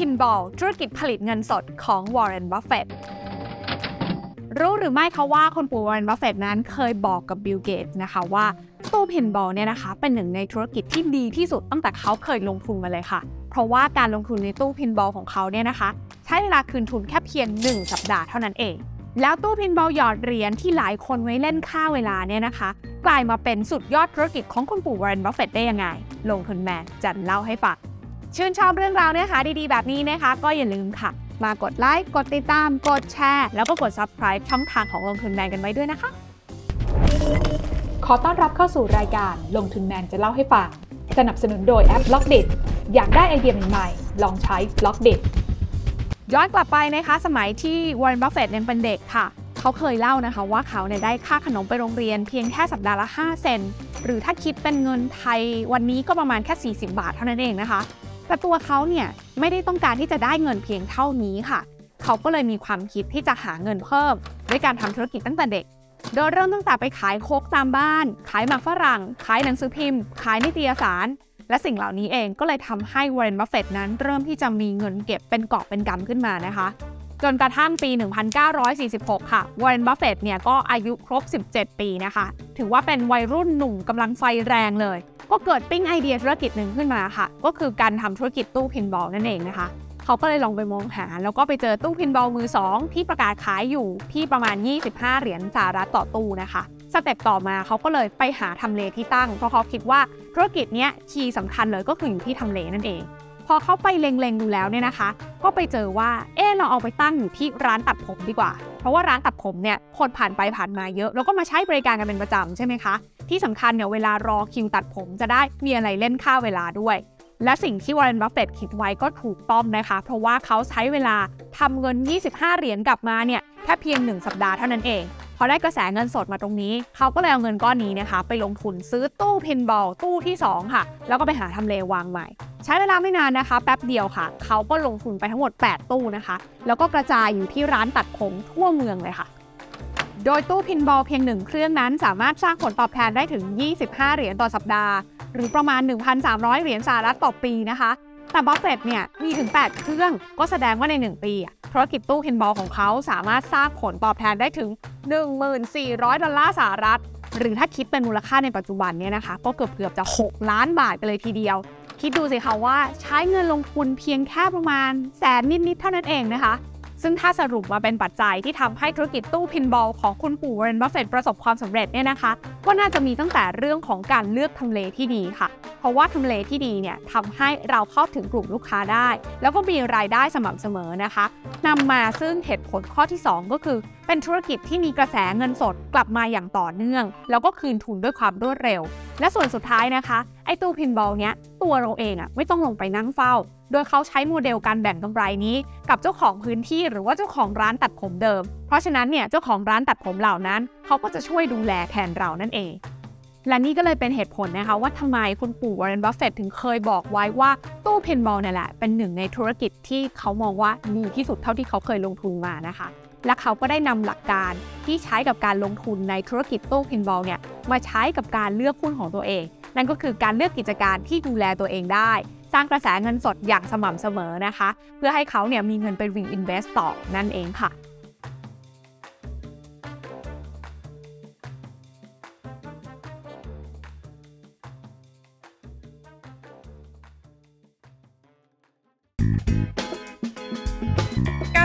pinball ธุรกิจผลิตเงินสดของวอร์เรนบัฟเฟตต์รู้หรือไม่คะว่าคุณปู่วอร์เรนบัฟเฟตต์นั้นเคยบอกกับบิลเกตส์นะคะว่าตู้ pinball เนี่ยนะคะเป็นหนึ่งในธุรกิจที่ดีที่สุดตั้งแต่เขาเคยลงทุนมาเลยค่ะ เพราะว่าการลงทุนในตู้ pinball ของเขาเนี่ยนะคะ ใช้เวลาคืนทุนแค่เพียง 1 สัปดาห์เท่านั้นเอง แล้วตู้ pinball หยอดเหรียญที่หลายคนไว้เล่นฆ่าเวลาเนี่ยนะคะ กลายมาเป็นสุดยอดธุรกิจของคุณปู่วอร์เรนบัฟเฟตต์ได้ยังไง ลงทุนแมนจะเล่าให้ฟัง ชื่นชอบเรื่องราวเนื้อหาดีๆ แบบนี้นะคะ ก็อย่าลืมค่ะ มากดไลค์ กดติดตาม กดแชร์ แล้วก็กด subscribe ช่องทางของลงทุนแมนกันไว้ด้วยนะคะ ขอต้อนรับเข้าสู่รายการลงทุนแมนจะเล่าให้ฟัง สนับสนุนโดยแอป b ล็อกเดอยากได้ไอเดียใหม่ๆ ลองใช้ b ล็อกเดย้อนกลับไปนะคะสมัยที่วอร์เรนบัฟเฟตต์ยังเป็นเด็กค่ะ เขาเคยเล่านะคะว่าเขาเนี่ยได้ค่าขนมไปโรงเรียนเพียงแค่สัปดาห์ละ 5 เซนต์หรือถ้าคิดเป็นเงินไทยวันนี้ก็ประมาณแค่ 40 บาทเท่านั้นเองนะคะ แต่ตัวเขาเนี่ยไม่ได้ต้องการที่จะได้เงินเพียงเท่านี้ค่ะ เขาก็เลยมีความคิดที่จะหาเงินเพิ่ม ด้วยการทำธุรกิจตั้งแต่เด็ก โดยเริ่มตั้งแต่ไปขายโค้กตามบ้าน ขายหมากฝรั่ง ขายหนังสือพิมพ์ ขายนิตยสาร และสิ่งเหล่านี้เองก็เลยทำให้วอร์เรนบัฟเฟตต์นั้นเริ่มที่จะมีเงินเก็บเป็นกอบเป็นกำขึ้นมานะคะ จนกระทั่งปี 1946 ค่ะวอร์เรนบัฟเฟตต์เนี่ยก็อายุครบ 17 ปีนะคะ ถือว่าเป็นวัยรุ่นหนุ่มกำลังไฟแรงเลย ก็เกิดปิ้งไอเดียธุรกิจหนึ่งขึ้นมาค่ะ ก็คือการทำธุรกิจตู้พินบอลนั่นเองนะคะ เขาก็เลยลองไปมองหา แล้วก็ไปเจอตู้พินบอลมือ 2 ที่ประกาศขายอยู่ที่ประมาณ 25 เหรียญสหรัฐต่อตู้นะคะสเต็ปต่อมาเขาก็เลยไปหาทำเลที่ตั้ง เพราะเขาคิดว่าธุรกิจเนี้ยคีย์สำคัญเลยก็คืออยู่ที่ทำเลนั่นเอง อเขาไปเล็งๆดูแล้วเนี่ยนะคะ ก็ไปเจอว่าเออเราเอาไปตั้งอยู่ที่ร้านตัดผมดีกว่า เพราะว่าร้านตัดผมเนี่ยคนผ่านไปผ่านมาเยอะ แล้วก็มาใช้บริการกันเป็นประจำใช่ไหมคะ ที่สำคัญเนี่ยเวลารอคิวตัดผมจะได้มีอะไรเล่นฆ่าเวลาด้วย และสิ่งที่วอร์เรนบัฟเฟตต์คิดไว้ก็ถูกต้องนะคะ เพราะว่าเขาใช้เวลาทำเงิน 25 เหรียญกลับมาเนี่ยแค่เพียง 1 สัปดาห์เท่านั้นเองพอได้กระแสเงินสดมาตรงนี้ เขาก็เลยเอาเงินก้อนนี้นะคะ ไปลงทุนซื้อตู้ pinball ตู้ที่ 2 ค่ะ แล้วก็ไปหาทำเลวางใหม่ ใช้เวลาไม่นานนะคะ แป๊บเดียวค่ะ เขาก็ลงทุนไปทั้งหมด 8 ตู้นะคะ แล้วก็กระจายอยู่ที่ร้านตัดผมทั่วเมืองเลยค่ะ โดยตู้ pinball เพียงหนึ่งเครื่องนั้นสามารถสร้างผลตอบแทนได้ถึง 25 เหรียญต่อสัปดาห์ หรือประมาณ 1,300 เหรียญสหรัฐต่อปีนะคะแต่บัฟเฟตต์เนี่ยมีถึง 8 เครื่องก็แสดงว่าใน 1 ปีอะธุรกิจตู้ pinball ของเขาสามารถสร้างผลตอบแทนได้ถึง 1,400 ดอลลาร์สหรัฐ หรือถ้าคิดเป็นมูลค่าในปัจจุบันเนี่ยนะคะ ก็เกือบเกือบจะ 6 ล้านบาทไปเลยทีเดียว คิดดูสิคะว่าใช้เงินลงทุนเพียงแค่ประมาณแสนนิดๆเท่านั้นเองนะคะ ซึ่งถ้าสรุปมาเป็นปัจจัยที่ทำให้ธุรกิจตู้ pinball ของคุณปู่วอร์เรนบัฟเฟตต์ประสบความสำเร็จเนี่ยนะคะ ก็น่าจะมีตั้งแต่เรื่องของการเลือกทำเลที่ดีค่ะ เพราะว่าทำเลที่ดีเนี่ยทำให้เราเข้าถึงกลุ่มลูกค้าได้ แล้วก็มีรายได้สม่ำเสมอนะคะนำมาซึ่งเหตุผลข้อที่ 2 ก็คือ เป็นธุรกิจที่มีกระแสเงินสดกลับมาอย่างต่อเนื่อง แล้วก็คืนทุนด้วยความรวดเร็ว และส่วนสุดท้ายนะคะ ไอ้ตู้ pinball เนี้ยตัวเราเองอะไม่ต้องลงไปนั่งเฝ้า โดยเขาใช้โมเดลการแบ่งกำไรนี้ กับเจ้าของพื้นที่หรือว่าเจ้าของร้านตัดผมเดิม เพราะฉะนั้นเนี่ยเจ้าของร้านตัดผมเหล่านั้น เขาก็จะช่วยดูแลแทนเรานั่นเอง และนี่ก็เลยเป็นเหตุผลนะคะว่าทำไมคุณปู่วอร์เรนบัฟเฟตต์ถึงเคยบอกไว้ว่าตู้ pinball เนี่ยแหละ เป็นหนึ่งในธุรกิจที่เขามองว่าดีที่สุดเท่าที่เขาเคยลงทุนมานะคะ และเขาก็ได้นำหลักการที่ใช้กับการลงทุนในธุรกิจตู้เพนบอลเนี่ยมาใช้กับการเลือกหุ้นของตัวเอง นั่นก็คือการเลือกกิจการที่ดูแลตัวเองได้ สร้างกระแสเงินสดอย่างสม่ำเสมอนะคะ เพื่อให้เขาเนี่ยมีเงินไป reinvest ต่อนั่นเองค่ะ